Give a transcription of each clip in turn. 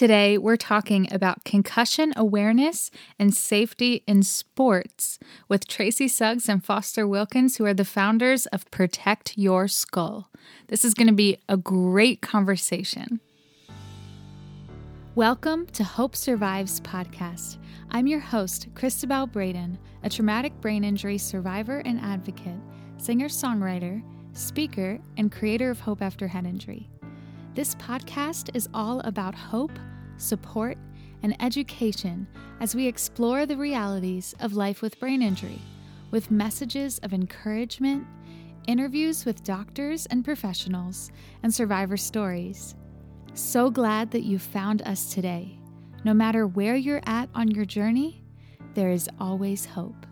Today, we're talking about concussion awareness and safety in sports with Tracy Suggs and Foster Wilkins, who are the founders of Protect Your Skull. This is going to be a great conversation. Welcome to Hope Survives podcast. I'm your host, Cristabelle Braden, a traumatic brain injury survivor and advocate, singer songwriter, speaker, and creator of Hope After Head Injury. This podcast is all about hope, support, and education as we explore the realities of life with brain injury, with messages of encouragement, interviews with doctors and professionals, and survivor stories. So glad that you found us today. No matter where you're at on your journey, there is always hope.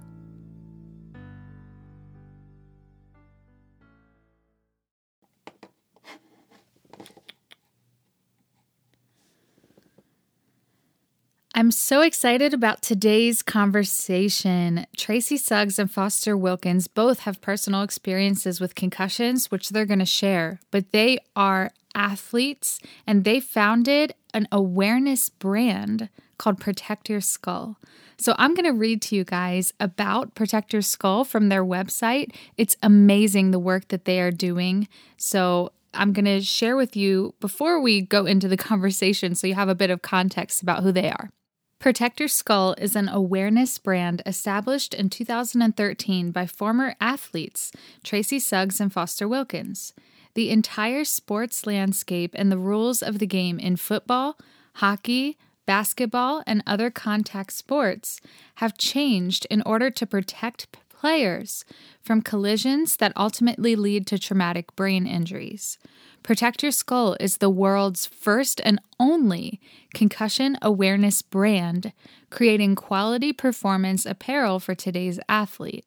I'm so excited about today's conversation. Tracy Suggs and Foster Wilkins both have personal experiences with concussions, which they're going to share, but they are athletes and they founded an awareness brand called Protect Your Skull. So I'm going to read to you guys about Protect Your Skull from their website. It's amazing the work that they are doing. So I'm going to share with you before we go into the conversation so you have a bit of context about who they are. Protect Your Skull is an awareness brand established in 2013 by former athletes Tracy Suggs and Foster Wilkins. The entire sports landscape and the rules of the game in football, hockey, basketball, and other contact sports have changed in order to protect players from collisions that ultimately lead to traumatic brain injuries. Protect Your Skull is the world's first and only concussion awareness brand, creating quality performance apparel for today's athlete.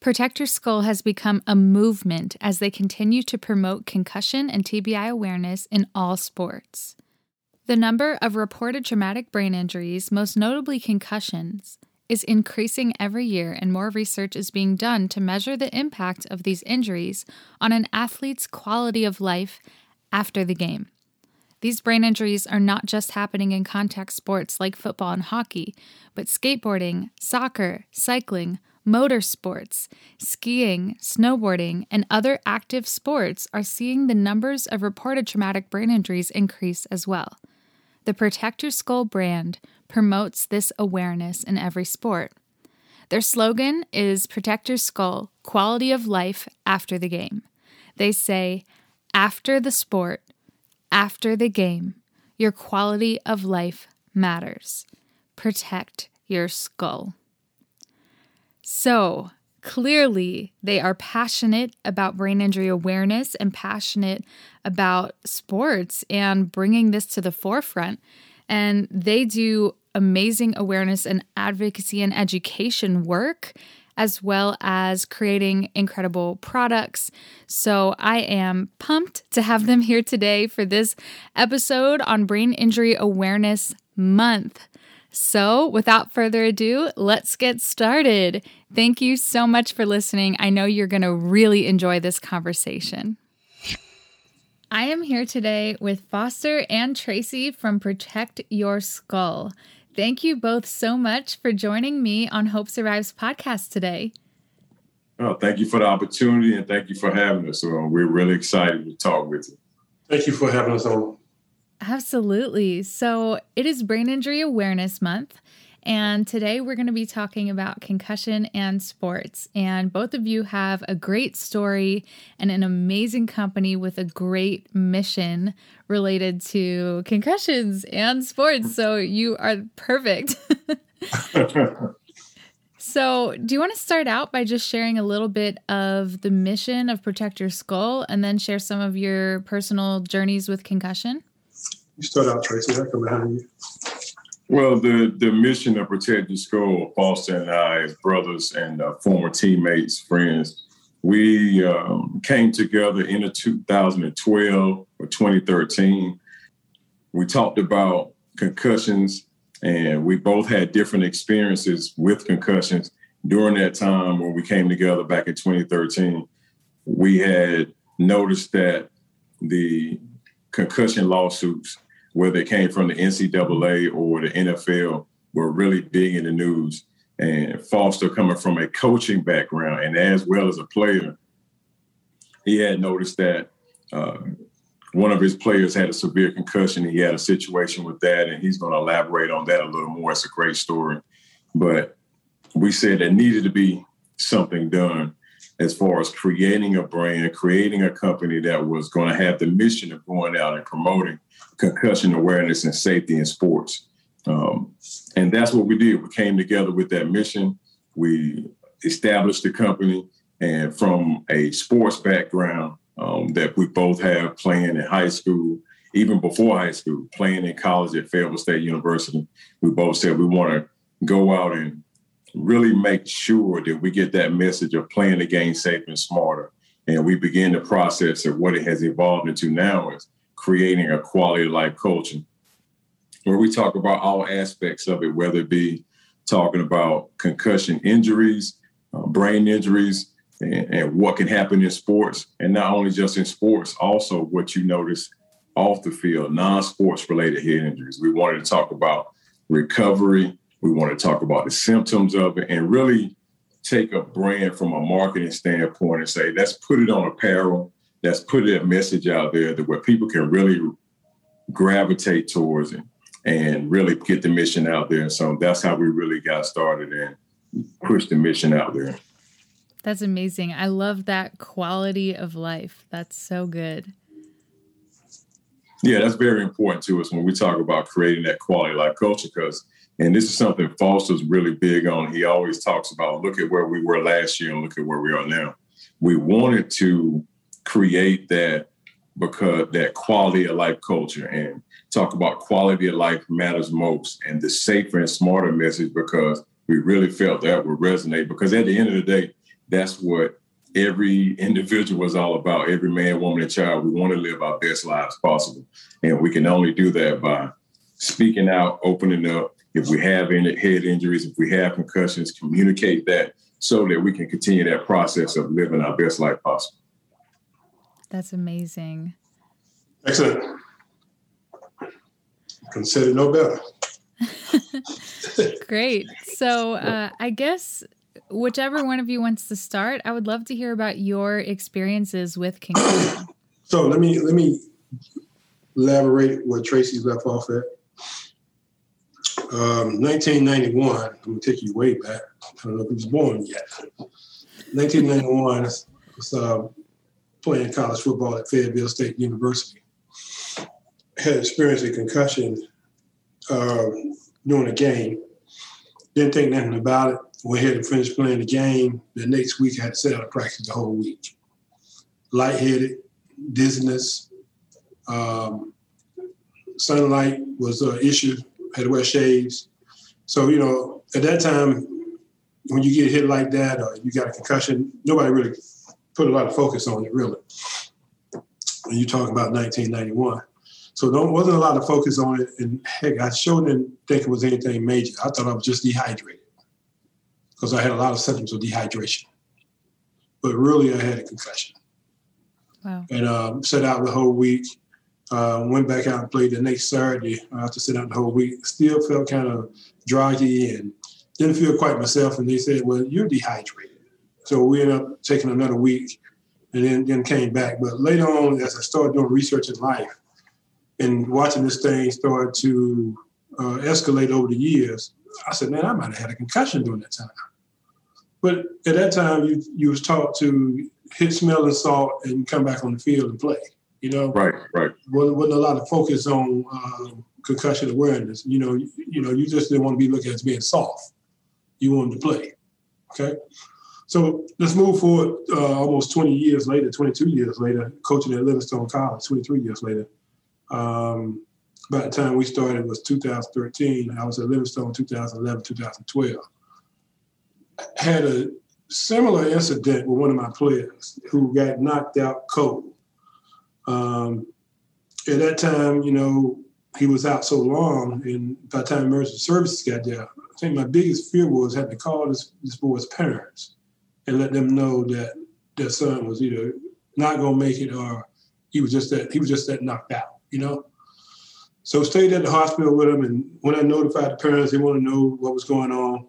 Protect Your Skull has become a movement as they continue to promote concussion and TBI awareness in all sports. The number of reported traumatic brain injuries, most notably concussions, is increasing every year, and more research is being done to measure the impact of these injuries on an athlete's quality of life after the game. These brain injuries are not just happening in contact sports like football and hockey, but skateboarding, soccer, cycling, motorsports, skiing, snowboarding, and other active sports are seeing the numbers of reported traumatic brain injuries increase as well. The Protect Your Skull brand promotes this awareness in every sport. Their slogan is Protect Your Skull Quality of Life After the Game. They say, after the sport, after the game, your quality of life matters. Protect your skull. So, clearly, they are passionate about brain injury awareness and passionate about sports and bringing this to the forefront. And they do amazing awareness and advocacy and education work, as well as creating incredible products. So I am pumped to have them here today for this episode on Brain Injury Awareness Month. So, without further ado, let's get started. Thank you so much for listening. I know you're going to really enjoy this conversation. I am here today with Foster and Tracy from Protect Your Skull. Thank you both so much for joining me on Hope Survives podcast today. Oh, thank you for the opportunity and thank you for having us. So we're really excited to talk with you. Thank you for having us on. Absolutely. So it is Brain Injury Awareness Month. And today we're going to be talking about concussion and sports. And both of you have a great story and an amazing company with a great mission related to concussions and sports. So you are perfect. so, do you want to start out by just sharing a little bit of the mission of Protect Your Skull and then share some of your personal journeys with concussion? You start out, Tracy. I come behind you. Well, the, the mission of Protect Your Skull, Foster and I, as brothers and uh, former teammates, friends, we um, came together in 2012 or 2013. We talked about concussions, and we both had different experiences with concussions during that time when we came together back in 2013. We had noticed that the concussion lawsuits whether it came from the NCAA or the NFL, were really big in the news. And Foster, coming from a coaching background and as well as a player, he had noticed that uh, one of his players had a severe concussion. He had a situation with that, and he's going to elaborate on that a little more. It's a great story. But we said there needed to be something done as far as creating a brand, creating a company that was going to have the mission of going out and promoting concussion awareness and safety in sports. Um, and that's what we did. We came together with that mission. We established the company, and from a sports background um, that we both have playing in high school, even before high school, playing in college at Fayetteville State University, we both said we want to go out and really make sure that we get that message of playing the game safe and smarter. And we begin the process of what it has evolved into now is creating a quality of life culture where we talk about all aspects of it, whether it be talking about concussion injuries, uh, brain injuries, and, and, what can happen in sports. And not only just in sports, also what you notice off the field, non sports related head injuries. We wanted to talk about recovery, we want to talk about the symptoms of it and really take a brand from a marketing standpoint and say, let's put it on apparel. Let's put a message out there that where people can really gravitate towards it and really get the mission out there. So that's how we really got started and pushed the mission out there. That's amazing. I love that quality of life. That's so good. Yeah, that's very important to us when we talk about creating that quality life culture because and this is something Foster's really big on. He always talks about look at where we were last year and look at where we are now. We wanted to create that because that quality of life culture and talk about quality of life matters most and the safer and smarter message because we really felt that would resonate because at the end of the day, that's what every individual is all about. Every man, woman, and child, we want to live our best lives possible. And we can only do that by speaking out, opening up, if we have any head injuries, if we have concussions, communicate that so that we can continue that process of living our best life possible. That's amazing. Excellent. Consider no better. Great. So uh, I guess whichever one of you wants to start, I would love to hear about your experiences with concussion. so let me let me elaborate what Tracy left off at. Um, 1991, I'm going to take you way back. I don't know if he was born yet. 1991, I was uh, playing college football at Fayetteville State University. Had experienced a concussion uh, during a game. Didn't think nothing about it. Went ahead and finished playing the game. The next week, I had to sit out of practice the whole week. Lightheaded, dizziness, um, sunlight was an issue had to wear shades. So, you know, at that time, when you get hit like that or you got a concussion, nobody really put a lot of focus on it, really. When you talk about 1991. So there wasn't a lot of focus on it. And heck, I sure didn't think it was anything major. I thought I was just dehydrated because I had a lot of symptoms of dehydration. But really, I had a concussion. Wow. And um, set out the whole week. Uh, went back out and played the next Saturday after sitting out the whole week. Still felt kind of draggy and didn't feel quite myself. And they said, "Well, you're dehydrated." So we ended up taking another week, and then then came back. But later on, as I started doing research in life and watching this thing start to uh, escalate over the years, I said, "Man, I might have had a concussion during that time." But at that time, you you was taught to hit, smell, and salt, and come back on the field and play. You know, right, right. Wasn't, wasn't a lot of focus on uh, concussion awareness. You know, you, you, know, you just didn't want to be looked at as being soft. You wanted to play. Okay, so let's move forward. Uh, almost 20 years later, 22 years later, coaching at Livingstone College. 23 years later. Um, by the time we started was 2013. I was at Livingstone 2011, 2012. Had a similar incident with one of my players who got knocked out cold um, at that time, you know, he was out so long, and by the time emergency services got there, I think my biggest fear was having to call this, this boy's parents and let them know that their son was either not gonna make it or he was just that he was just that knocked out, you know. So stayed at the hospital with him, and when I notified the parents, they want to know what was going on,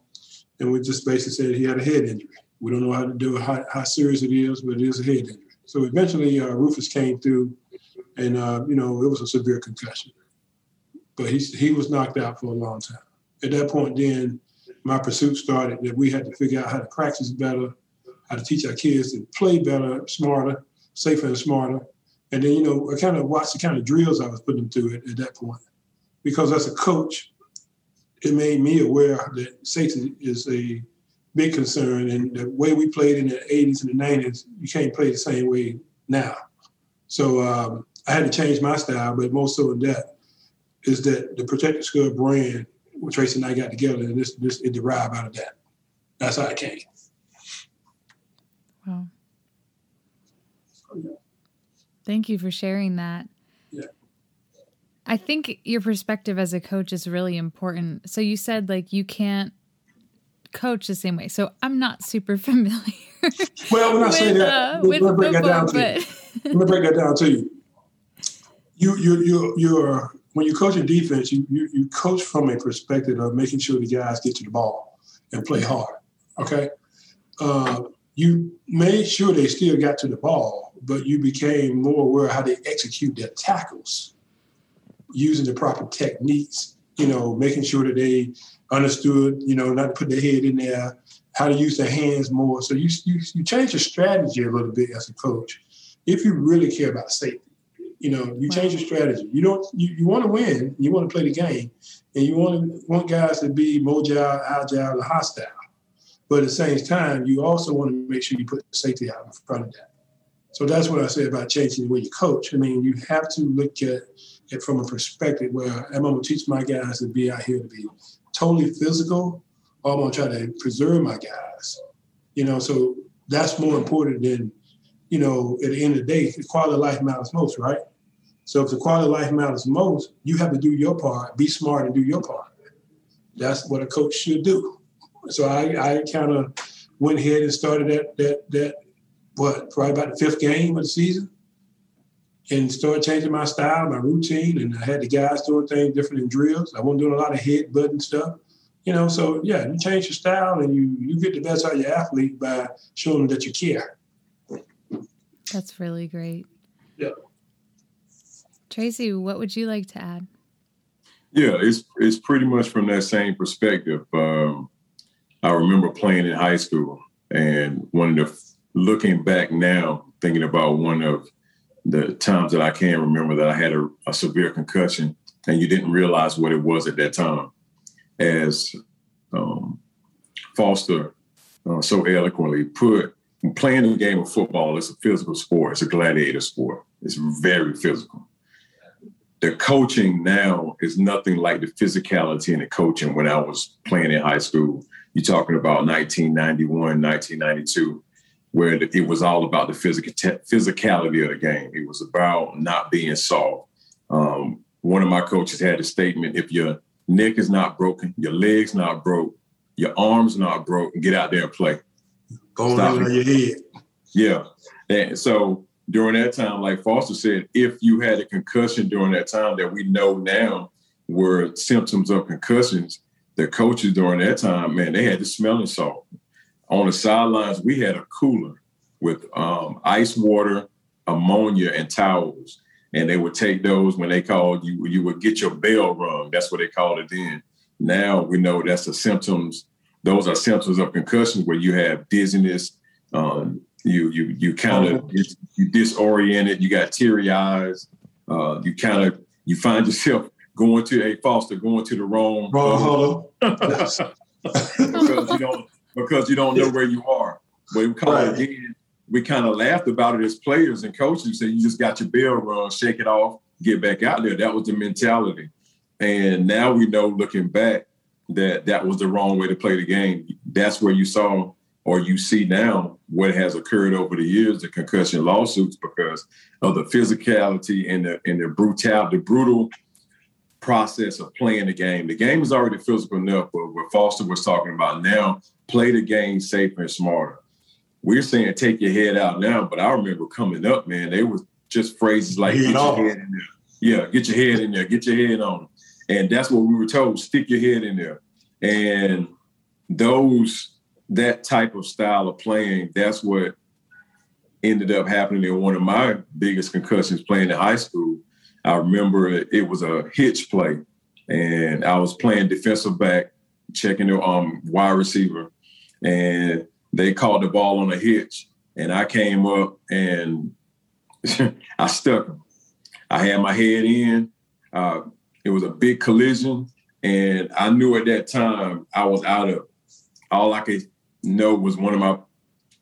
and we just basically said he had a head injury. We don't know how to do it, how, how serious it is, but it is a head injury. So eventually, uh, Rufus came through, and uh, you know it was a severe concussion, but he he was knocked out for a long time. At that point, then my pursuit started that we had to figure out how to practice better, how to teach our kids to play better, smarter, safer, and smarter. And then, you know, I kind of watched the kind of drills I was putting them through at, at that point. Because as a coach, it made me aware that safety is a big concern. And the way we played in the 80s and the 90s, you can't play the same way now. So um, I had to change my style, but most so in that is that the Protect the Skull brand, what Tracy and I got together, and this, this it derived out of that. That's how it came. Wow. Thank you for sharing that. Yeah. I think your perspective as a coach is really important. So you said like you can't coach the same way. So I'm not super familiar. Well, when I say with, that, uh, let me break that down to you. Let me break that down to you. You, you, you, you're when you coach in defense, you, you, you coach from a perspective of making sure the guys get to the ball and play hard. Okay, uh, you made sure they still got to the ball, but you became more aware of how they execute their tackles, using the proper techniques. You know, making sure that they understood. You know, not to put their head in there, how to use their hands more. So you you, you change your strategy a little bit as a coach if you really care about safety. You know, you change your strategy. You don't. You, you want to win. You want to play the game, and you want to want guys to be mobile, agile, and hostile. But at the same time, you also want to make sure you put safety out in front of that. So that's what I say about changing the way you coach. I mean, you have to look at it from a perspective where I'm going to teach my guys to be out here to be totally physical, or I'm to try to preserve my guys. You know, so that's more important than, you know, at the end of the day, the quality of life matters most, right? So if the quality of life matters most, you have to do your part, be smart and do your part. That's what a coach should do. So I, I kind of went ahead and started that that that what probably about the fifth game of the season, and started changing my style, my routine, and I had the guys doing things different in drills. I wasn't doing a lot of head button stuff, you know. So yeah, you change your style and you you get the best out of your athlete by showing them that you care. that's really great. Yeah. Tracy, what would you like to add? Yeah, it's it's pretty much from that same perspective. Um, I remember playing in high school, and one of the looking back now, thinking about one of the times that I can remember that I had a, a severe concussion, and you didn't realize what it was at that time. As um, Foster uh, so eloquently put, playing the game of football is a physical sport. It's a gladiator sport. It's very physical the coaching now is nothing like the physicality in the coaching when I was playing in high school. You're talking about 1991, 1992, where it was all about the physical physicality of the game. It was about not being soft. Um, one of my coaches had a statement: "If your neck is not broken, your legs not broke, your arms not broke, get out there and play." Going on your head. Yeah, and so during that time, like Foster said, if you had a concussion during that time that we know now were symptoms of concussions, the coaches during that time, man, they had the smelling salt. On the sidelines, we had a cooler with um, ice water, ammonia, and towels. And they would take those when they called you, you would get your bell rung. That's what they called it then. Now we know that's the symptoms. Those are symptoms of concussions where you have dizziness, um, you you you kind of you, you disoriented. You got teary eyes. Uh, you kind of you find yourself going to a foster going to the wrong wrong because you don't because you don't know where you are. But we kind of right. we kind of laughed about it as players and coaches. Said you just got your bell rung, shake it off, get back out there. That was the mentality. And now we know, looking back, that that was the wrong way to play the game. That's where you saw or you see now what has occurred over the years, the concussion lawsuits, because of the physicality and the and the brutal, the brutal process of playing the game. The game is already physical enough, but what Foster was talking about now, play the game safer and smarter. We're saying take your head out now, but I remember coming up, man, they were just phrases like get your head in there. Yeah, get your head in there, get your head on. And that's what we were told, stick your head in there. And those that type of style of playing, that's what ended up happening in one of my biggest concussions playing in high school. I remember it was a hitch play, and I was playing defensive back, checking the um, wide receiver, and they caught the ball on a hitch, and I came up and I stuck him. I had my head in. Uh, it was a big collision, and I knew at that time I was out of. All I could know was one of my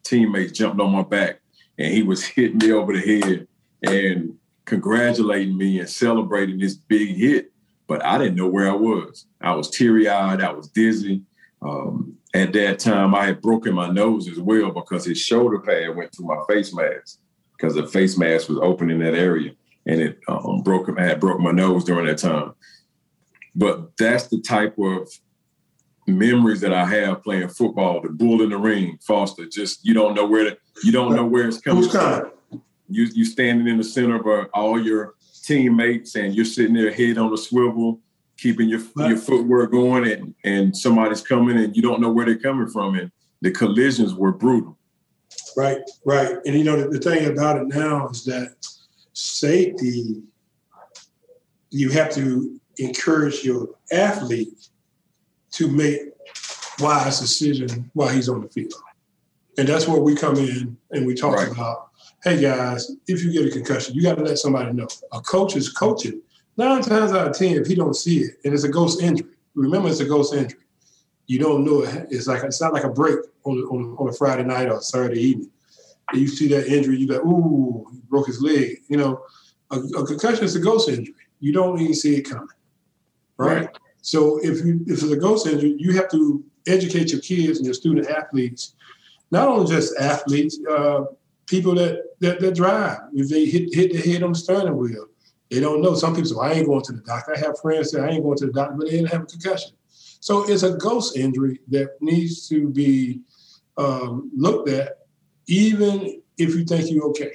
teammates jumped on my back, and he was hitting me over the head and congratulating me and celebrating this big hit. But I didn't know where I was. I was teary eyed. I was dizzy. Um, at that time, I had broken my nose as well because his shoulder pad went through my face mask because the face mask was open in that area and it um, broke. I had broke my nose during that time. But that's the type of memories that I have playing football. The bull in the ring, Foster. Just you don't know where to, you don't know where it's coming. Who's coming? You you standing in the center of uh, all your teammates, and you're sitting there, head on a swivel, keeping your right. your footwork going, and and somebody's coming, and you don't know where they're coming from, and the collisions were brutal. Right, right, and you know the, the thing about it now is that safety, you have to encourage your athlete to make wise decision while he's on the field. And that's where we come in and we talk right. about, hey guys, if you get a concussion, you got to let somebody know. A coach is coaching. Nine times out of ten, if he don't see it, and it's a ghost injury. Remember, it's a ghost injury. You don't know it. It's like it's not like a break on, on, on a Friday night or Saturday evening. And you see that injury, you go, ooh, he broke his leg. You know, a, a concussion is a ghost injury. You don't even see it coming, right? right? So if you if it's a ghost injury, you have to educate your kids and your student athletes, not only just athletes, uh, people that, that that drive. If they hit hit the head on the steering wheel, they don't know. Some people say, well, "I ain't going to the doctor." I have friends that I ain't going to the doctor, but they didn't have a concussion. So it's a ghost injury that needs to be um, looked at, even if you think you're okay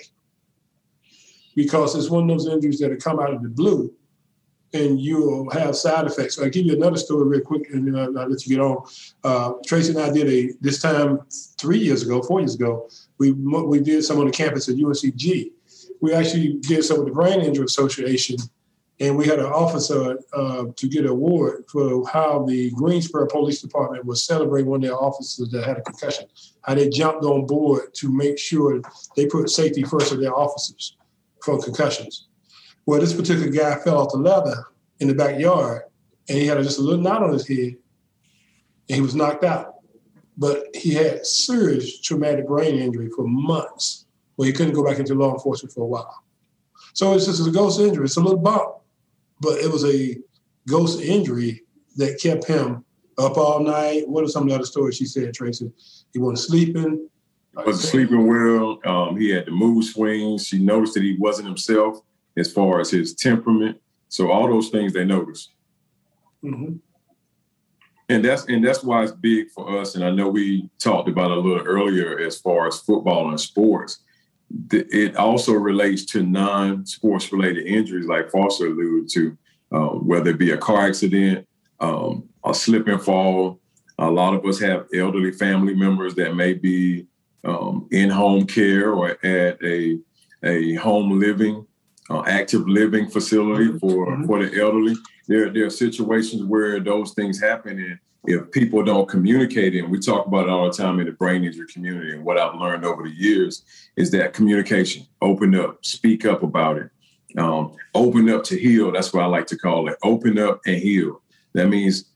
because it's one of those injuries that come out of the blue and you'll have side effects. So I'll give you another story real quick and then I'll, I'll let you get on. Uh, Tracy and I did a, this time three years ago, four years ago, we, we did some on the campus at UNCG. We actually did some with the Brain Injury Association and we had an officer uh, to get an award for how the Greensboro Police Department was celebrating one of their officers that had a concussion, how they jumped on board to make sure they put safety first of their officers from concussions. Well, this particular guy fell off the ladder in the backyard and he had just a little knot on his head and he was knocked out. But he had serious traumatic brain injury for months where he couldn't go back into law enforcement for a while. So it's just a ghost injury. It's a little bump, but it was a ghost injury that kept him up all night. What are some of the other stories she said, Tracy? He wasn't sleeping wasn't sleeping well. Um, he had the mood swings. She noticed that he wasn't himself as far as his temperament. So all those things they noticed. Mm-hmm. And that's and that's why it's big for us. And I know we talked about a little earlier as far as football and sports. It also relates to non-sports related injuries, like Foster alluded to, um, whether it be a car accident, um, a slip and fall. A lot of us have elderly family members that may be um, in home care or at a, a home living, uh, active living facility mm-hmm. for, mm-hmm. for the elderly. There, there are situations where those things happen. And if people don't communicate, and we talk about it all the time in the brain injury community, and what I've learned over the years is that communication, open up, speak up about it. Um, open up to heal. That's what I like to call it. Open up and heal. That means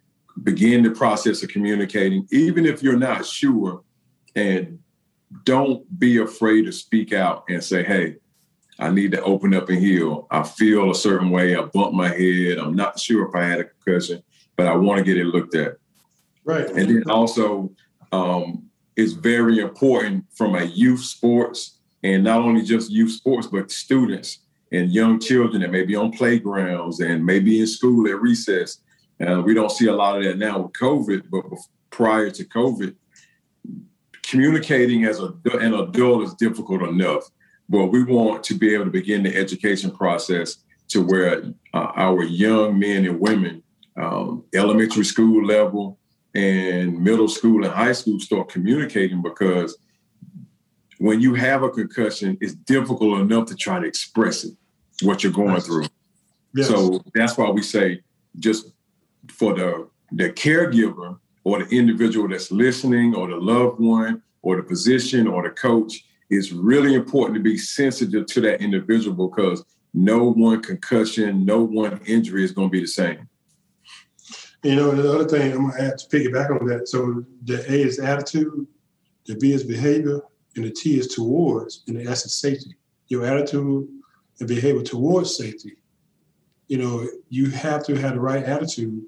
begin the process of communicating, even if you're not sure, and don't be afraid to speak out and say, hey, I need to open up and heal. I feel a certain way. I bumped my head. I'm not sure if I had a concussion, but I want to get it looked at. Right. And then also, um, it's very important from a youth sports and not only just youth sports, but students and young children that may be on playgrounds and maybe in school at recess. Uh, we don't see a lot of that now with COVID, but prior to COVID, communicating as a, an adult is difficult enough, but we want to be able to begin the education process to where uh, our young men and women, um, elementary school level and middle school and high school, start communicating because when you have a concussion, it's difficult enough to try to express it, what you're going through. Yes. So that's why we say just for the the caregiver or the individual that's listening or the loved one or the physician or the coach, it's really important to be sensitive to that individual because no one concussion, no one injury is going to be the same. You know, the other thing I'm going to add to piggyback on that. So the A is attitude, the B is behavior, and the T is towards, and the S is safety. Your attitude and behavior towards safety. You know, you have to have the right attitude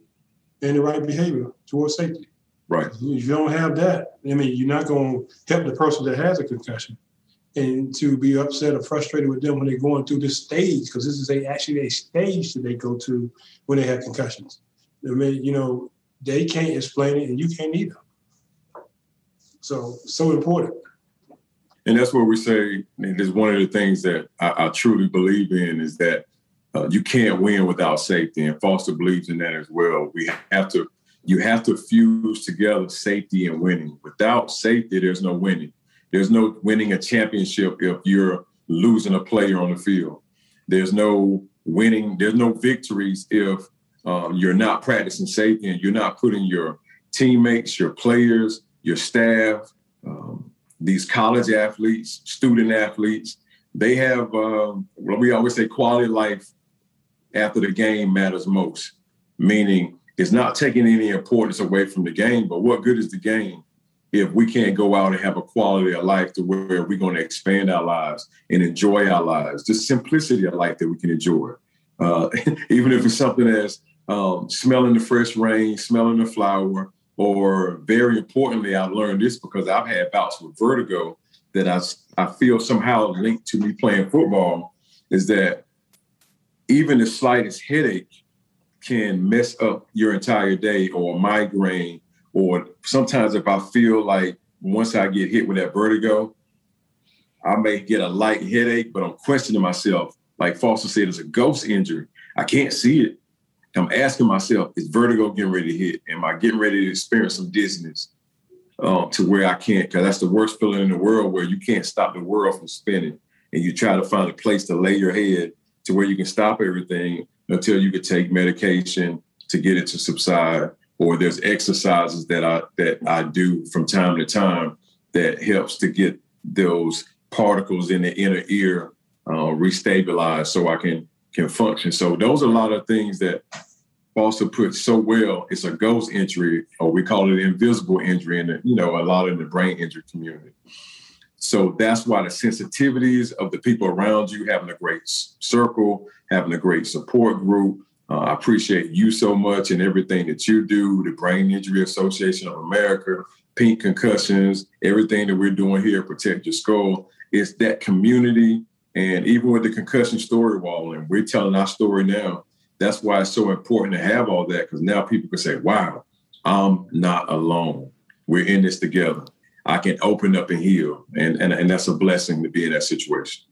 and the right behavior towards safety. Right. If you don't have that, I mean, you're not going to help the person that has a concussion and to be upset or frustrated with them when they're going through this stage, because this is a, actually a stage that they go to when they have concussions. I mean, you know, they can't explain it and you can't either. So, so important. And that's what we say. Is one of the things that I, I truly believe in is that uh, you can't win without safety, and Foster believes in that as well. We have to, you have to fuse together safety and winning. Without safety, there's no winning. There's no winning a championship if you're losing a player on the field. There's no winning. There's no victories if um, you're not practicing safety and you're not putting your teammates, your players, your staff, um, these college athletes, student athletes, they have um, what we always say quality life after the game matters most, meaning it's not taking any importance away from the game, but what good is the game if we can't go out and have a quality of life to where we're going to expand our lives and enjoy our lives, the simplicity of life that we can enjoy. Uh, even if it's something as um, smelling the fresh rain, smelling the flower, or very importantly, I learned this because I've had bouts with vertigo that I, I feel somehow linked to me playing football is that even the slightest headache can mess up your entire day or migraine. Or sometimes if I feel like once I get hit with that vertigo, I may get a light headache, but I'm questioning myself. Like Foster said, it's a ghost injury. I can't see it. I'm asking myself, is vertigo getting ready to hit? Am I getting ready to experience some dizziness um, to where I can't? Because that's the worst feeling in the world where you can't stop the world from spinning and you try to find a place to lay your head to where you can stop everything until you can take medication to get it to subside. Or there's exercises that I that I do from time to time that helps to get those particles in the inner ear uh, restabilized so I can can function. So those are a lot of things that Foster put so well. It's a ghost injury, or we call it invisible injury, and you know a lot in the brain injury community. So that's why the sensitivities of the people around you, having a great circle, having a great support group. Uh, I appreciate you so much and everything that you do, the Brain Injury Association of America, Pink Concussions, everything that we're doing here, Protect Your Skull. It's that community. And even with the concussion story wall, and we're telling our story now, that's why it's so important to have all that because now people can say, wow, I'm not alone. We're in this together. I can open up and heal. And, and, and that's a blessing to be in that situation.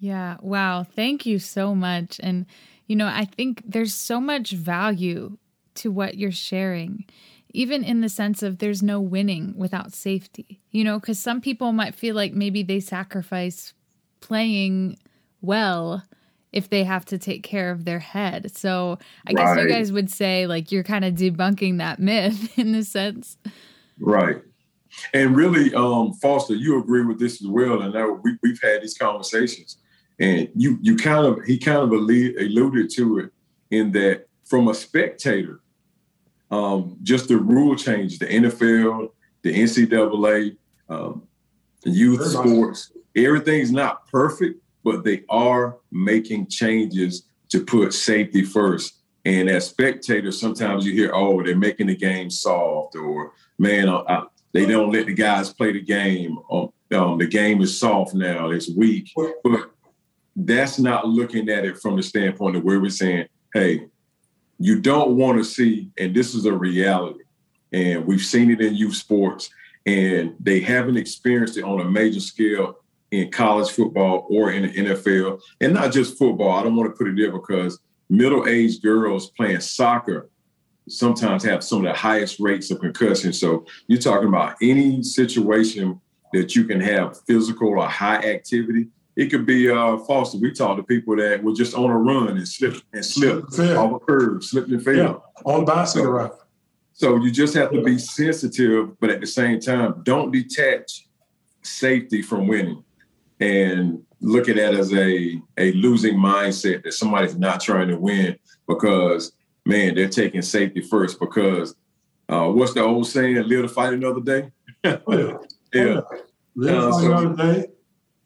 Yeah. Wow. Thank you so much. And, you know, I think there's so much value to what you're sharing, even in the sense of there's no winning without safety, you know, because some people might feel like maybe they sacrifice playing well if they have to take care of their head. So I right. guess you guys would say like you're kind of debunking that myth in the sense. Right. And really, um, Foster, you agree with this as well. And now we, we've had these conversations, and you you kind of he kind of alluded to it in that from a spectator, um, just the rule change, the NFL, the NCAA, um, youth sports, everything's not perfect, but they are making changes to put safety first. And as spectators, sometimes you hear, "Oh, they're making the game soft," or "Man, I, they don't let the guys play the game. Um, um, the game is soft now. It's weak. But that's not looking at it from the standpoint of where we're saying, hey, you don't want to see, and this is a reality, and we've seen it in youth sports, and they haven't experienced it on a major scale in college football or in the NFL, and not just football. I don't want to put it there because middle-aged girls playing soccer sometimes have some of the highest rates of concussion. So you're talking about any situation that you can have physical or high activity. It could be uh, Foster. We talk to people that were just on a run and slip and slip off a curve, slipped and fell. Yeah, on bicycle so, ride. So you just have to be sensitive, but at the same time, don't detach safety from winning and look at that as a, a losing mindset that somebody's not trying to win because man, they're taking safety first because uh, what's the old saying? Live to fight another day. yeah. yeah. Live to uh, fight so another day.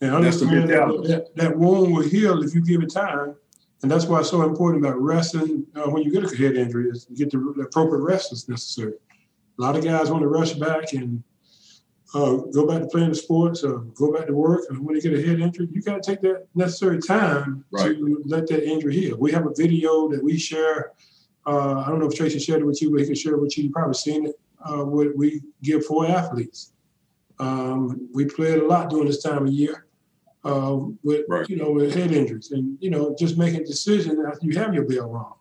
And understand that, that, that wound will heal if you give it time. And that's why it's so important about resting uh, when you get a head injury is to get the, appropriate rest that's necessary. A lot of guys want to rush back and uh, go back to playing the sports or go back to work. And when you get a head injury, you got to take that necessary time right. to let that injury heal. We have a video that we share uh, I don't know if Tracy shared it with you, but he can share it with you. You've probably seen it. Uh, what we give for athletes. Um, we played a lot during this time of year uh, with right. you know with head injuries and you know just making decisions after you have your bell wrong.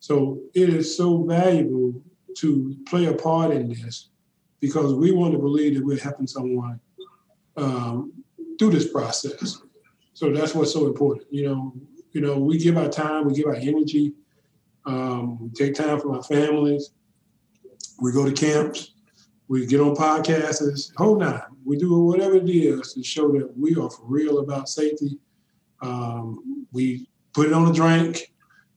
So it is so valuable to play a part in this because we want to believe that we're helping someone um, through this process. So that's what's so important. You know, you know, we give our time, we give our energy, um, we take time for our families. We go to camps. We get on podcasts. Hold on. We do whatever it is to show that we are for real about safety. Um, we put it on a drink,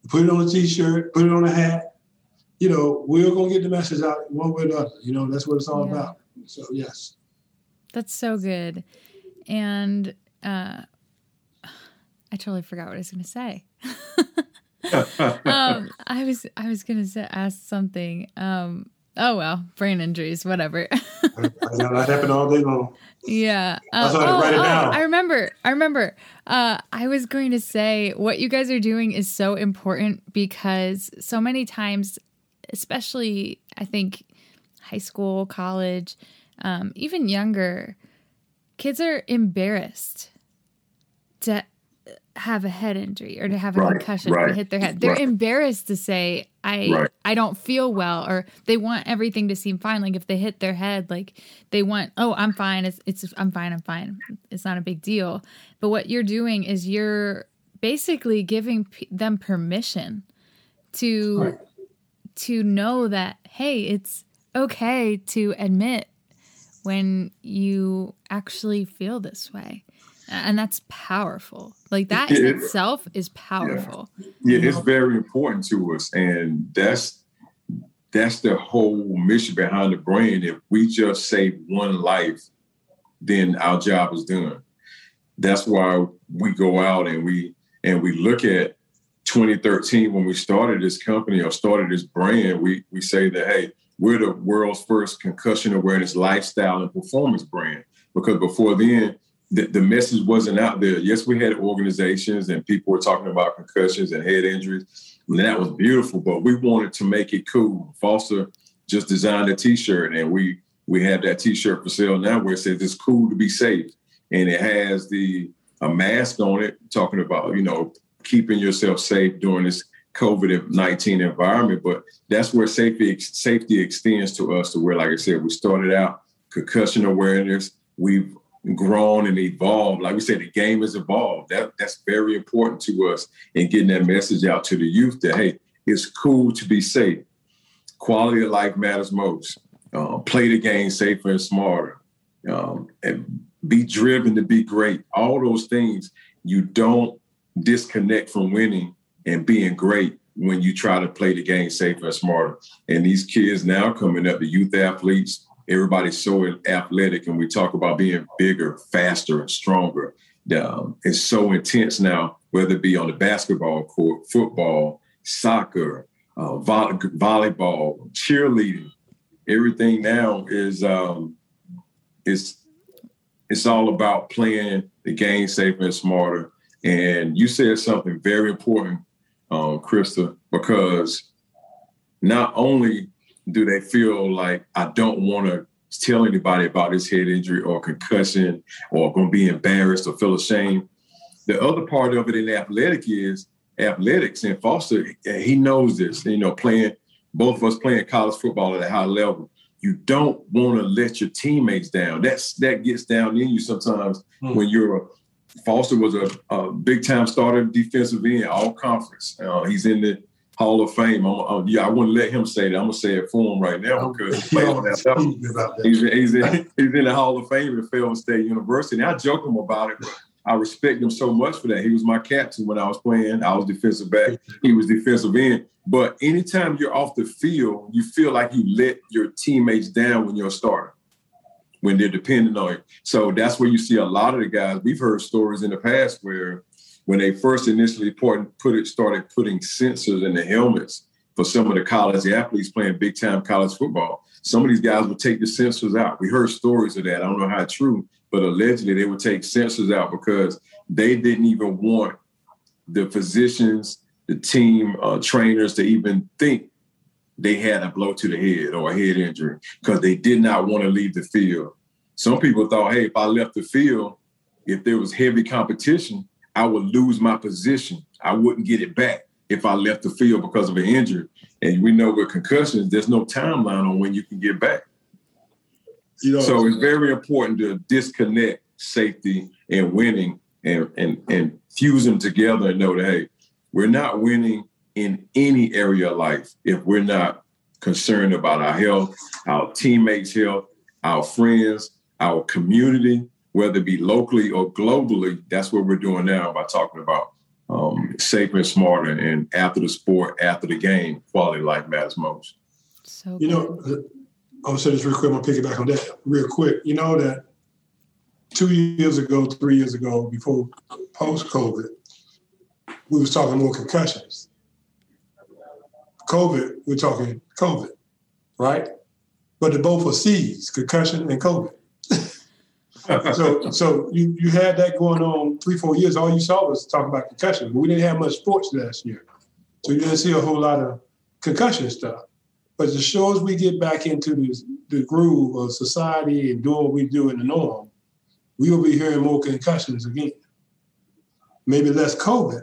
put it on a t-shirt, put it on a hat. You know, we're gonna get the message out one way or the other. You know, that's what it's all yeah. about. So yes. That's so good. And uh I totally forgot what I was gonna say. um, I was I was gonna ask something. Um, oh well, brain injuries, whatever. that happened all day long. Yeah. Uh, oh, I, oh, I remember. I remember. Uh, I was going to say what you guys are doing is so important because so many times, especially I think high school, college, um, even younger, kids are embarrassed to have a head injury or to have a right, concussion right, hit their head. They're right. embarrassed to say I I don't feel well or they want everything to seem fine. Like if they hit their head like they want oh I'm fine. It's it's I'm fine I'm fine. It's not a big deal. But what you're doing is you're basically giving p- them permission to to know that hey, it's okay to admit when you actually feel this way and that's powerful. Like that it, in itself is powerful. Yeah. yeah it's very important to us and that's that's the whole mission behind the brand. If we just save one life then our job is done. That's why we go out and we and we look at 2013 when we started this company or started this brand. We we say that hey we're the world's first concussion awareness lifestyle and performance brand. Because before then the, the message wasn't out there. Yes, we had organizations and people were talking about concussions and head injuries. And that was beautiful, but we wanted to make it cool. Foster just designed a T-shirt, and we we have that T-shirt for sale now where it says it's cool to be safe, and it has the a mask on it talking about you know keeping yourself safe during this COVID nineteen environment. But that's where safety safety extends to us. To where, like I said, we started out concussion awareness. We've grown and evolved. Like we said, the game has evolved. That that's very important to us in getting that message out to the youth that hey, it's cool to be safe. Quality of life matters most. Um, play the game safer and smarter, um, and be driven to be great. All those things you don't disconnect from winning and being great when you try to play the game safer and smarter. And these kids now coming up, the youth athletes, everybody's so athletic and we talk about being bigger, faster, and stronger. Um, it's so intense now, whether it be on the basketball court, football, soccer, uh, vo- volleyball, cheerleading. Everything now is um, is it's all about playing the game safer and smarter. And you said something very important, um, Krista, because not only do they feel like I don't want to tell anybody about his head injury or concussion or going to be embarrassed or feel ashamed. The other part of it in athletic is athletics and Foster, he knows this, you know, playing both of us playing college football at a high level. You don't want to let your teammates down. That's that gets down in you sometimes mm. when you're a Foster was a, a big time starter defensive end, all conference. Uh, he's in the Hall of Fame. I'm, I'm, yeah, I wouldn't let him say that. I'm gonna say it for him right now because he played on that. He's, he's, in, he's in the Hall of Fame at Fayetteville State University. And I joke him about it, but I respect him so much for that. He was my captain when I was playing. I was defensive back. He was defensive end. But anytime you're off the field, you feel like you let your teammates down when you're a starter, when they're dependent on you. So that's where you see a lot of the guys. We've heard stories in the past where when they first initially put, put it, started putting sensors in the helmets for some of the college athletes playing big time college football, some of these guys would take the sensors out. We heard stories of that. I don't know how true, but allegedly they would take sensors out because they didn't even want the physicians, the team uh, trainers to even think they had a blow to the head or a head injury because they did not want to leave the field. Some people thought, hey, if I left the field, if there was heavy competition, I would lose my position. I wouldn't get it back if I left the field because of an injury. And we know with concussions, there's no timeline on when you can get back. You know, so it's very important to disconnect safety and winning and, and, and fuse them together and know that, hey, we're not winning in any area of life if we're not concerned about our health, our teammates' health, our friends, our community, whether it be locally or globally. That's what we're doing now by talking about um, safer and smarter. And after the sport, after the game, quality life matters most. So you know, I'll say this real quick. I'm gonna pick it back on that real quick. You know that two years ago, three years ago, before post COVID, we was talking more concussions. COVID, we're talking COVID, right? But they both are C's, concussion and COVID. So so you, you had that going on three, four years. All you saw was talking about concussion. But we didn't have much sports last year. So you didn't see a whole lot of concussion stuff. But as sure as we get back into the, the groove of society and doing what we do in the norm, we will be hearing more concussions again. Maybe less COVID,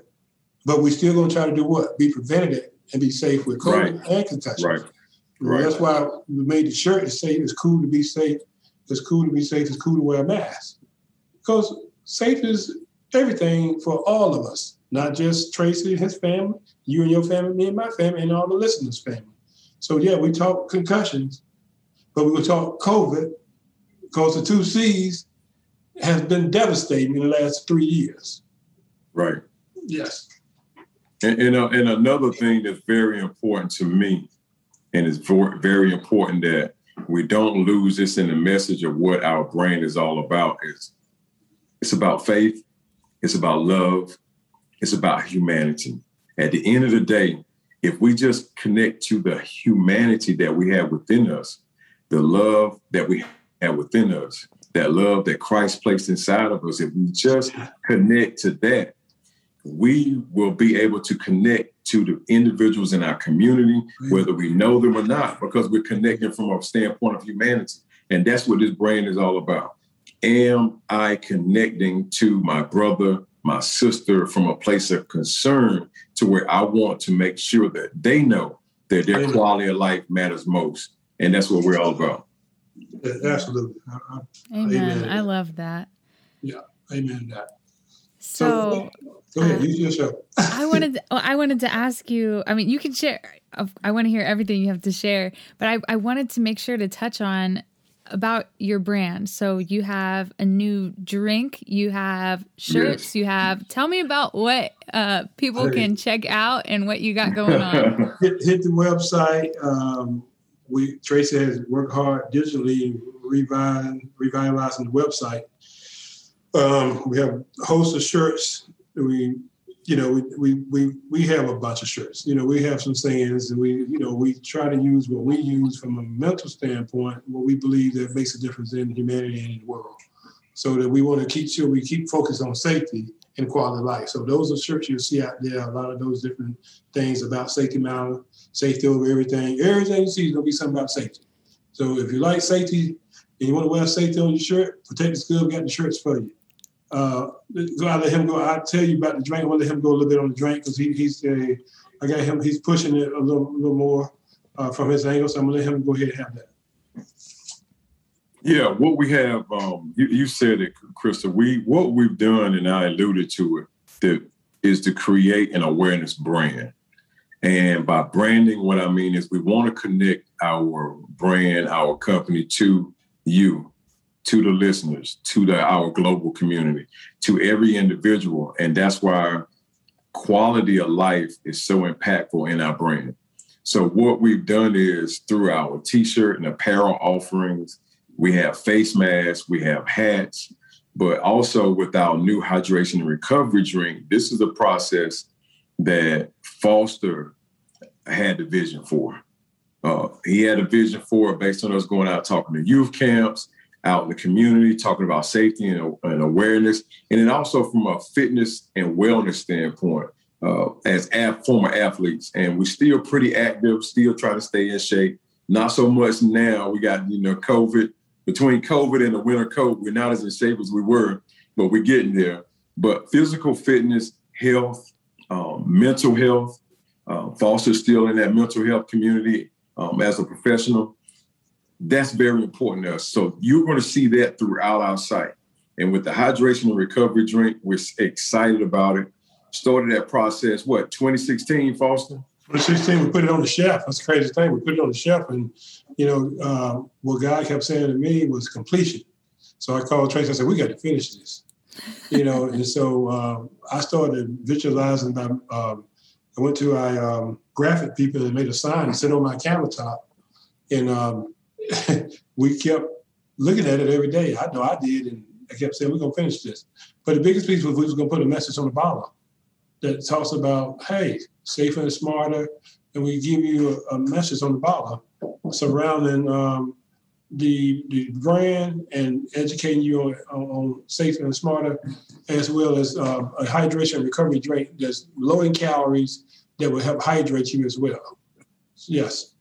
but we're still going to try to do what? Be preventative and be safe with COVID right. and concussions. Right. Right. That's why we made the shirt to say it's cool to be safe. It's cool to be safe. It's cool to wear a mask. Because safe is everything for all of us, not just Tracy and his family, you and your family, me and my family, and all the listeners' family. So yeah, we talk concussions, but we will talk COVID because the two C's has been devastating in the last three years. Right. Yes. And, and, uh, and another thing that's very important to me, and it's very important that we don't lose this in the message of what our brand is all about is it's about faith, it's about love, it's about humanity. At the end of the day, if we just connect to the humanity that we have within us, the love that we have within us, that love that Christ placed inside of us, if we just connect to that, we will be able to connect to the individuals in our community, whether we know them or not, because we're connecting from a standpoint of humanity. And that's what this brand is all about. Am I connecting to my brother, my sister from a place of concern to where I want to make sure that they know that their quality of life matters most. And that's what we're all about. absolutely. Amen. Amen. I love that. Yeah. Amen. That. So, so go ahead, uh, use your show. I wanted to, I wanted to ask you. I mean, you can share. I want to hear everything you have to share, but I, I wanted to make sure to touch on about your brand. So you have a new drink, you have shirts, yes. you have. Tell me about what uh, people hey. can check out and what you got going on. hit, hit, the website. Um, we Tracy has worked hard digitally reviving revitalizing the website. Um, we have a host of shirts. We you know, we, we we we have a bunch of shirts. You know, we have some sayings, and we you know we try to use what we use from a mental standpoint, what we believe that makes a difference in humanity and in the world. So that we want to keep sure we keep focused on safety and quality of life. So those are shirts you'll see out there. A lot of those different things about safety matter, safety over everything. Everything you see is gonna be something about safety. So if you like safety, and you want to wear safety on your shirt, Protect the School got the shirts for you. Uh, go, I let him go. I tell you about the drink. I want to let him go a little bit on the drink because he, he's a, I got him. He's pushing it a little, little more uh, from his angle. So I'm gonna let him go ahead and have that. Yeah, what we have, um, you, you, said it, Krista. We what we've done, and I alluded to it, that is to create an awareness brand. And by branding, what I mean is we want to connect our brand, our company to you, to the listeners, to the, our global community, to every individual. And that's why quality of life is so impactful in our brand. So what we've done is through our t-shirt and apparel offerings, we have face masks, we have hats, but also with our new hydration and recovery drink, this is a process that Foster had the vision for. Uh, he had a vision for it based on us going out talking to youth camps, out in the community, talking about safety and, and awareness, and then also from a fitness and wellness standpoint. Uh, as former athletes, and we're still pretty active, still trying to stay in shape. Not so much now. We got you know COVID. Between COVID and the winter coat, we're not as in shape as we were, but we're getting there. But physical fitness, health, um, mental health, uh, still in that mental health community um, as a professional. That's very important to us. So you're going to see that throughout our site. And with the hydration and recovery drink, we're excited about it. Started that process, what, 2016, Foster? 2016, we put it on the shelf. That's the crazy thing. We put it on the shelf, and you know uh, what God kept saying to me was completion. So I called Tracy. I said, "We got to finish this," you know. and so uh, I started visualizing um, I went to a um, graphic people and made a sign and sit on my countertop, and um, we kept looking at it every day. I know I did, and I kept saying we're gonna finish this. But the biggest piece was we was gonna put a message on the bottom that talks about hey, safer and smarter, and we give you a, a message on the bottom surrounding um, the the brand and educating you on, on safer and smarter, as well as uh, a hydration recovery drink that's low in calories that will help hydrate you as well. Yes.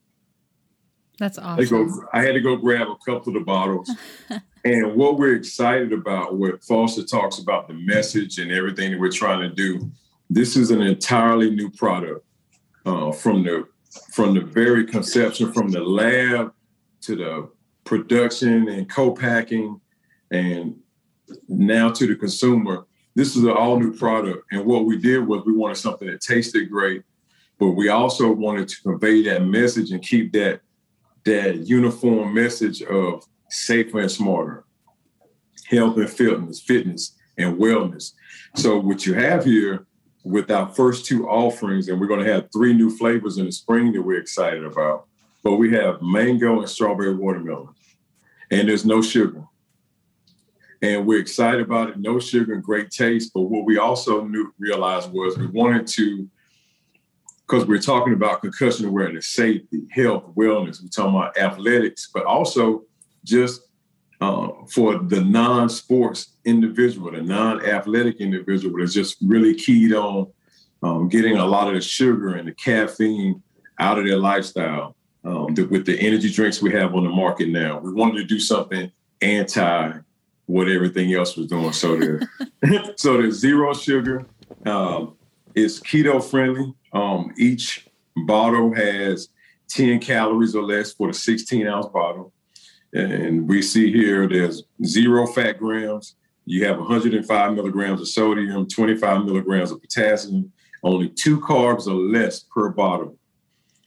That's awesome. I, go, I had to go grab a couple of the bottles. and what we're excited about, what Foster talks about the message and everything that we're trying to do, this is an entirely new product uh, from the from the very conception, from the lab to the production and co-packing and now to the consumer this is an all new product and what we did was we wanted something that tasted great but we also wanted to convey that message and keep that that uniform message of safer and smarter health and fitness fitness and wellness so what you have here with our first two offerings and we're going to have three new flavors in the spring that we're excited about but we have mango and strawberry watermelon, and there's no sugar. And we're excited about it. No sugar and great taste. But what we also knew, realized was we wanted to, because we're talking about concussion awareness, safety, health, wellness. We're talking about athletics, but also just uh, for the non-sports individual, the non-athletic individual that's just really keyed on um, getting a lot of the sugar and the caffeine out of their lifestyle um, the, with the energy drinks we have on the market now. We wanted to do something anti what everything else was doing. So there, so there's zero sugar. Um, it's keto friendly. Um, each bottle has 10 calories or less for the 16 ounce bottle. And we see here there's zero fat grams. You have 105 milligrams of sodium, 25 milligrams of potassium, only two carbs or less per bottle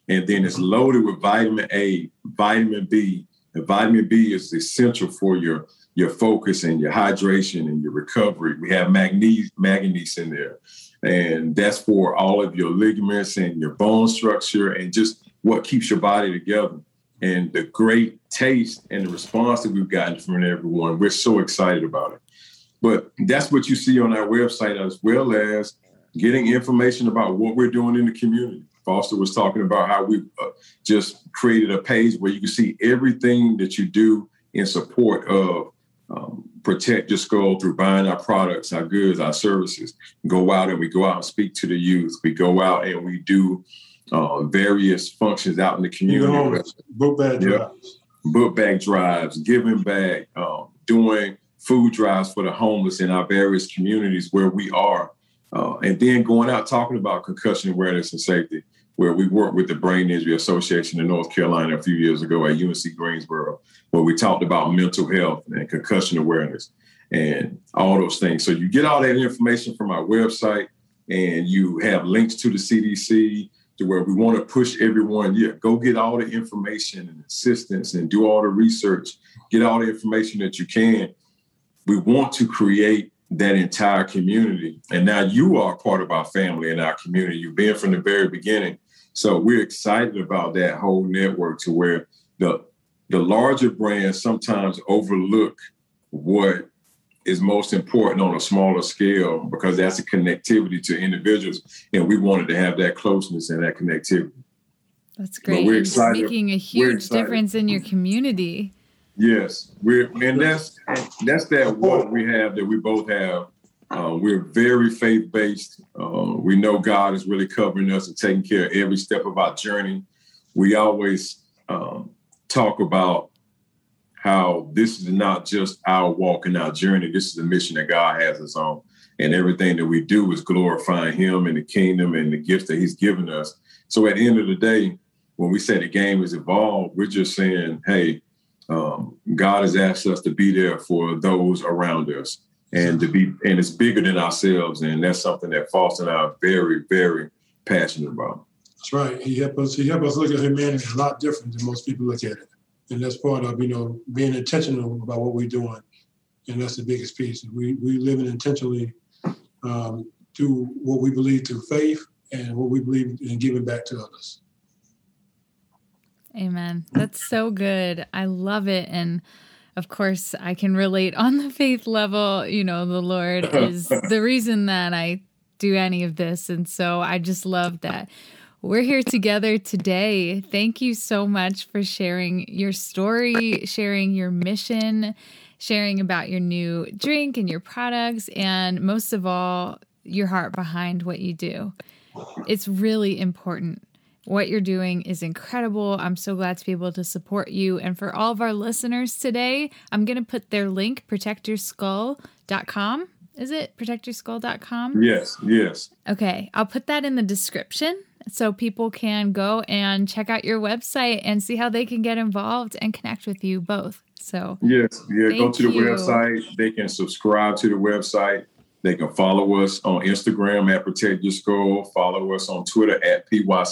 and then it's loaded with vitamin A, vitamin B. And vitamin B is essential for your your focus and your hydration and your recovery. We have magnesium, manganese in there, and that's for all of your ligaments and your bone structure and just what keeps your body together. And the great taste and the response that we've gotten from everyone, we're so excited about it. But that's what you see on our website, as well as getting information about what we're doing in the community. Foster was talking about how we uh, just created a page where you can see everything that you do in support of um, protect your skull through buying our products, our goods, our services. Go out and we go out and speak to the youth. We go out and we do uh, various functions out in the community. Book bad yeah. book bag drives, giving back, um, doing food drives for the homeless in our various communities where we are, uh, and then going out talking about concussion awareness and safety, where we worked with the Brain Injury Association in North Carolina a few years ago at UNC Greensboro, where we talked about mental health and concussion awareness and all those things. So you get all that information from our website, and you have links to the CDC to where we want to push everyone. Yeah, go get all the information and assistance and do all the research. Get all the information that you can. We want to create that entire community. And now you are part of our family and our community. You've been from the very beginning. So we're excited about that whole network to where the the larger brands sometimes overlook what is most important on a smaller scale because that's a connectivity to individuals, and we wanted to have that closeness and that connectivity. That's great. we're excited. making a huge difference in your community. Yes, we're and that's that's that what we have that we both have. Uh, we're very faith based. Uh, we know God is really covering us and taking care of every step of our journey. We always um, talk about how this is not just our walk and our journey. This is a mission that God has us on. And everything that we do is glorifying Him and the kingdom and the gifts that He's given us. So at the end of the day, when we say the game is evolved, we're just saying, hey, um, God has asked us to be there for those around us and to be, and it's bigger than ourselves. And that's something that Foster and I are very, very passionate about. That's right. He helped us, he helped us look at humanity a lot different than most people look at it and that's part of you know being intentional about what we're doing, and that's the biggest piece. We we live in intentionally um, do what we believe through faith and what we believe in giving back to others. Amen. That's so good. I love it, and of course, I can relate on the faith level. You know, the Lord is the reason that I do any of this, and so I just love that we're here together today. Thank you so much for sharing your story, sharing your mission, sharing about your new drink and your products, and most of all, your heart behind what you do. It's really important. What you're doing is incredible. I'm so glad to be able to support you. And for all of our listeners today, I'm going to put their link, protectyourskull.com. Is it protectyourskull.com? Yes, yes. Okay, I'll put that in the description so people can go and check out your website and see how they can get involved and connect with you both. So yes, yeah, go to the you. website. They can subscribe to the website. They can follow us on Instagram at Protect Your Skull. Follow us on Twitter at PY.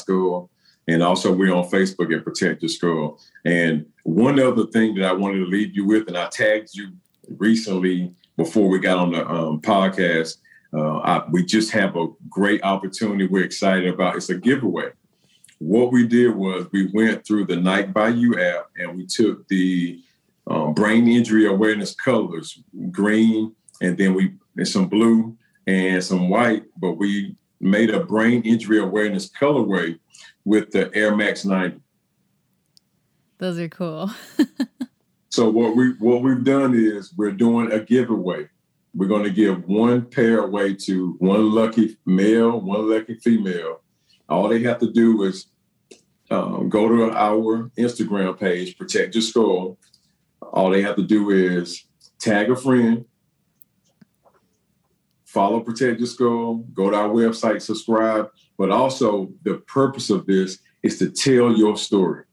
And also we're on Facebook at Protect Your Skull. And one other thing that I wanted to leave you with, and I tagged you recently before we got on the um, podcast, uh, I, we just have a great opportunity we're excited about. It's a giveaway. What we did was we went through the Nike By You app and we took the um, brain injury awareness colors, green, and then we and some blue and some white, but we made a brain injury awareness colorway with the Air Max 90. Those are cool. so what we what we've done is we're doing a giveaway. We're going to give one pair away to one lucky male, one lucky female. All they have to do is um, go to our Instagram page, Protect Your Skull. All they have to do is tag a friend, follow Protect Your Skull, go to our website, subscribe. But also, the purpose of this is to tell your story.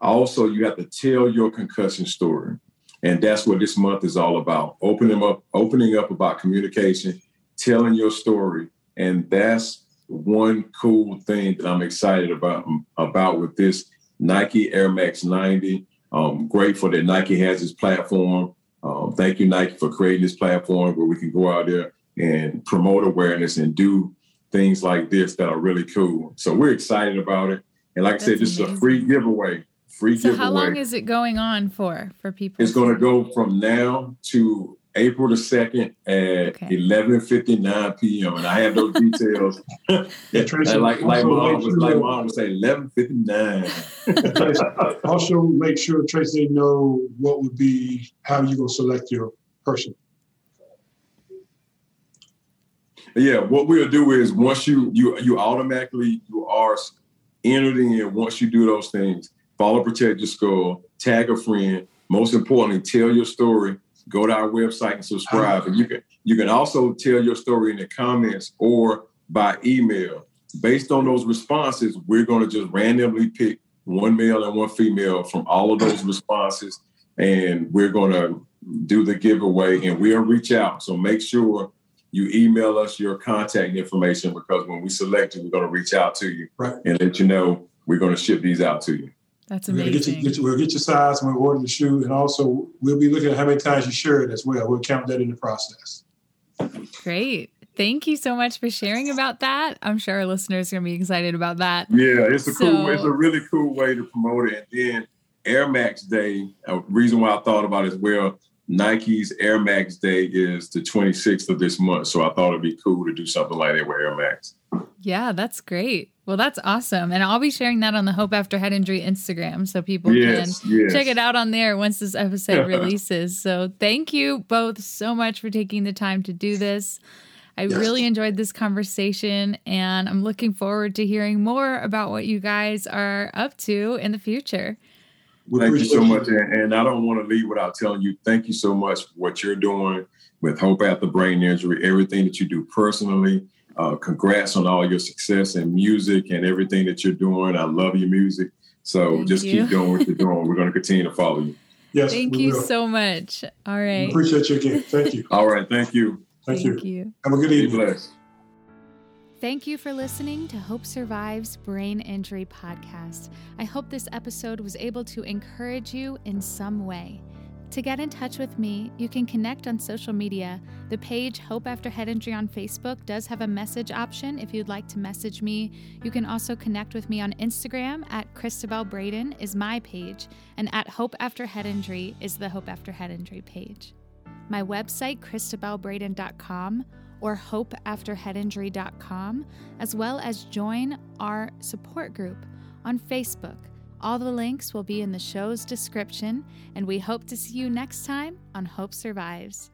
Also, you have to tell your concussion story. And that's what this month is all about. Opening up, opening up about communication, telling your story. And that's one cool thing that I'm excited about about with this Nike Air Max 90. Um, grateful that Nike has this platform. Um, thank you, Nike, for creating this platform where we can go out there and promote awareness and do things like this that are really cool. So we're excited about it. And like That's I said, this amazing. is a free giveaway free so giveaway. how long is it going on for for people? It's going to go from now to April the second at okay. eleven fifty nine p.m. And I have those details. yeah, Tracy, like like mom was like mom would say eleven fifty nine. also, make sure Tracy know what would be how you gonna select your person. Yeah, what we'll do is once you you you automatically you are entered in once you do those things follow Protect Your Skull, tag a friend. Most importantly, tell your story. Go to our website and subscribe. And you can you can also tell your story in the comments or by email. Based on those responses, we're going to just randomly pick one male and one female from all of those responses, and we're going to do the giveaway and we'll reach out. So make sure you email us your contact information because when we select you, we're going to reach out to you Right. and let you know we're going to ship these out to you. That's We're gonna get you, amazing. get you, we'll get your size and we'll order the shoe, and also we'll be looking at how many times you share it as well. We'll count that in the process. Great. Thank you so much for sharing about that. I'm sure our listeners are going to be excited about that. Yeah, it's a cool. It's a really cool way to promote it. And then Air Max Day. A reason why I thought about it as well. Nike's Air Max Day is the 26th of this month, so I thought it'd be cool to do something like that with Air Max. Yeah, that's great. Well, that's awesome. And I'll be sharing that on the Hope After Head Injury Instagram so people Yes, can yes. check it out on there once this episode releases. So thank you both so much for taking the time to do this. I Yes. really enjoyed this conversation and I'm looking forward to hearing more about what you guys are up to in the future. We Thank you appreciate so much. And, and I don't want to leave without telling you thank you so much for what you're doing with Hope After Brain Injury, everything that you do personally. Uh, congrats on all your success in music and everything that you're doing. I love your music. So Thank just you. keep doing what you're doing. We're going to continue to follow you. Yes, Thank we you will. so much. All right. We appreciate you again. Thank you. All right. Thank you. Thank, Thank you. you. Have a good Be evening. blessed. Thank you for listening to Hope Survives Brain Injury Podcast. I hope this episode was able to encourage you in some way. To get in touch with me, you can connect on social media. The page Hope After Head Injury on Facebook does have a message option if you'd like to message me. You can also connect with me on Instagram at Cristabelle Braden is my page, and at Hope After Head Injury is the Hope After Head Injury page. My website, cristabellebraden.com or hopeafterheadinjury.com, as well as join our support group on Facebook. All the links will be in the show's description, and we hope to see you next time on Hope Survives.